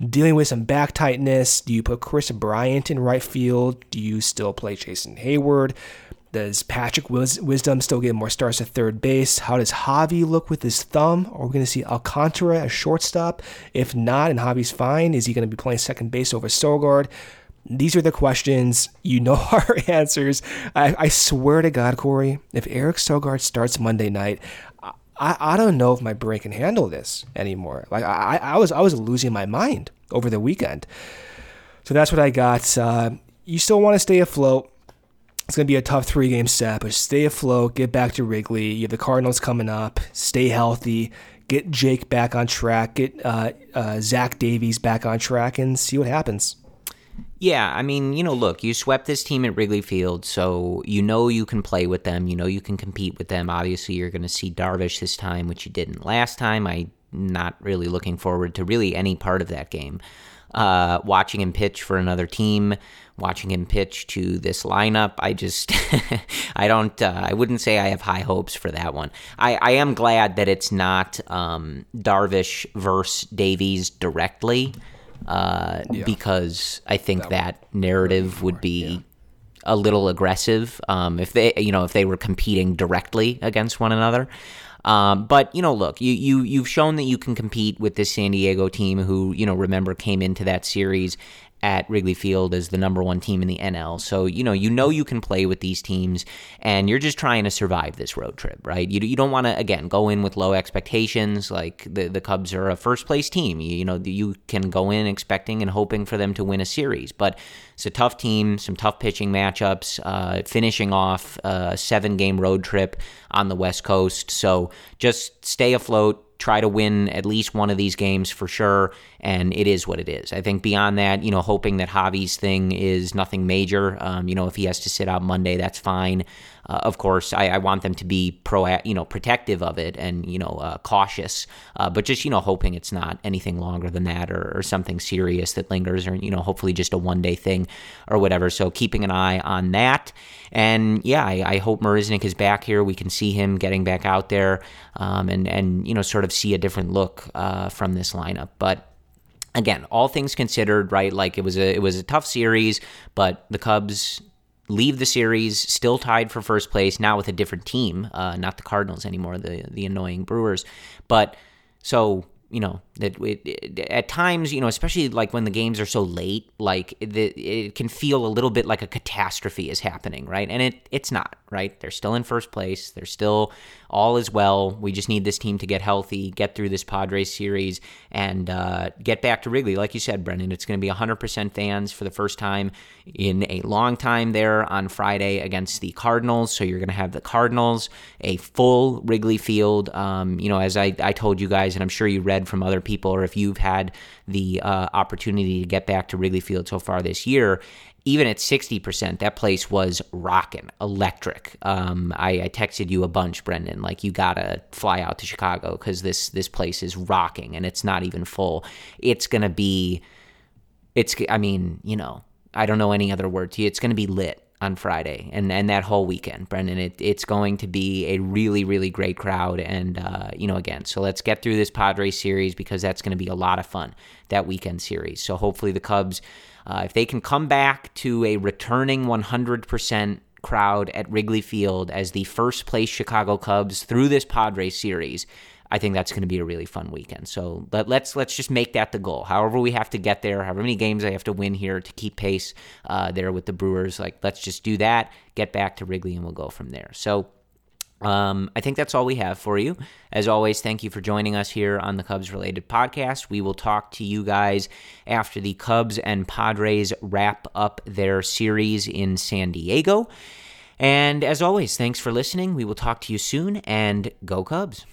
dealing with some back tightness. Do you put Kris Bryant in right field? Do you still play Jason Heyward? Does Patrick Wisdom still get more starts at third base? How does Javi look with his thumb? Are we going to see Alcantara as shortstop? If not, and Javi's fine, is he going to be playing second base over Sogard? These are the questions. You know our answers. I, I swear to God, Corey, if Eric Sogard starts Monday night, I, I don't know if my brain can handle this anymore. Like I, I was I was losing my mind over the weekend. So that's what I got. Uh, you still want to stay afloat. It's going to be a tough three game set, but stay afloat, get back to Wrigley. You have the Cardinals coming up. Stay healthy. Get Jake back on track. Get uh, uh, Zach Davies back on track and see what happens. Yeah, I mean, you know, look, you swept this team at Wrigley Field, so you know you can play with them. You know you can compete with them. Obviously, you're going to see Darvish this time, which you didn't last time. I'm not really looking forward to really any part of that game. Uh, watching him pitch for another team, watching him pitch to this lineup, I just, I don't, uh, I wouldn't say I have high hopes for that one. I, I am glad that it's not um, Darvish versus Davies directly uh, Yeah. because I think That that, narrative would be a little aggressive um, if they you know if they were competing directly against one another. Um, but you know, look, you you you've shown that you can compete with this San Diego team, who you know remember came into that series at Wrigley Field as the number one team in the NL. So you know you know you can play with these teams, and you're just trying to survive this road trip, right? You you don't want to again go in with low expectations. Like the the Cubs are a first place team. You, you know you can go in expecting and hoping for them to win a series, but it's a tough team, some tough pitching matchups, uh, finishing off a seven game road trip on the West Coast. So just stay afloat. Try to win at least one of these games for sure, and it is what it is. I think beyond that, you know, hoping that Javi's thing is nothing major. Um, you know, if he has to sit out Monday, that's fine. Uh, of course, I, I want them to be pro, you know, protective of it and you know, uh, cautious. Uh, but just you know, hoping it's not anything longer than that or, or something serious that lingers, or you know, hopefully just a one day thing or whatever. So keeping an eye on that. And yeah, I, I hope Marisnick is back here. We can see him getting back out there, um, and and you know, sort of see a different look uh, from this lineup. But again, all things considered, right? Like it was a it was a tough series, but the Cubs leave the series still tied for first place now with a different team, uh, not the Cardinals anymore, the the annoying Brewers. But so you know that at times you know especially like when the games are so late like it, it can feel a little bit like a catastrophe is happening right? And it it's not right? They're still in first place. They're still all is well. We just need this team to get healthy get through this Padres series and uh, get back to Wrigley. Like you said Brendan it's going to be 100% fans for the first time in a long time there on Friday against the Cardinals. So you're going to have the Cardinals a full Wrigley field. Um, you know as I, I told you guys and I'm sure you read from other people or if you've had the uh, opportunity to get back to Wrigley Field so far this year, even at 60%, that place was rocking, electric. Um, I, I, texted you a bunch, Brendan, like you gotta fly out to Chicago because this this place is rocking and it's not even full. It's gonna be, it's, I mean, you know, I don't know any other word to you. It's gonna be lit on Friday and, and that whole weekend, Brendan. It, it's going to be a really, really great crowd. And, uh, you know, again, so let's get through this Padres series because that's going to be a lot of fun, that weekend series. So hopefully the Cubs, uh, if they can come back to a returning 100% crowd at Wrigley Field as the first place Chicago Cubs through this Padres series, I think that's going to be a really fun weekend. So let, let's let's just make that the goal. However we have to get there, however many games I have to win here to keep pace uh, there with the Brewers, like let's just do that. Get back to Wrigley and we'll go from there. So. Um, I think that's all we have for you. As always, thank you for joining us here on the Cubs related podcast. We will talk to you guys after the Cubs and Padres wrap up their series in San Diego. And as always, thanks for listening. We will talk to you soon and go Cubs.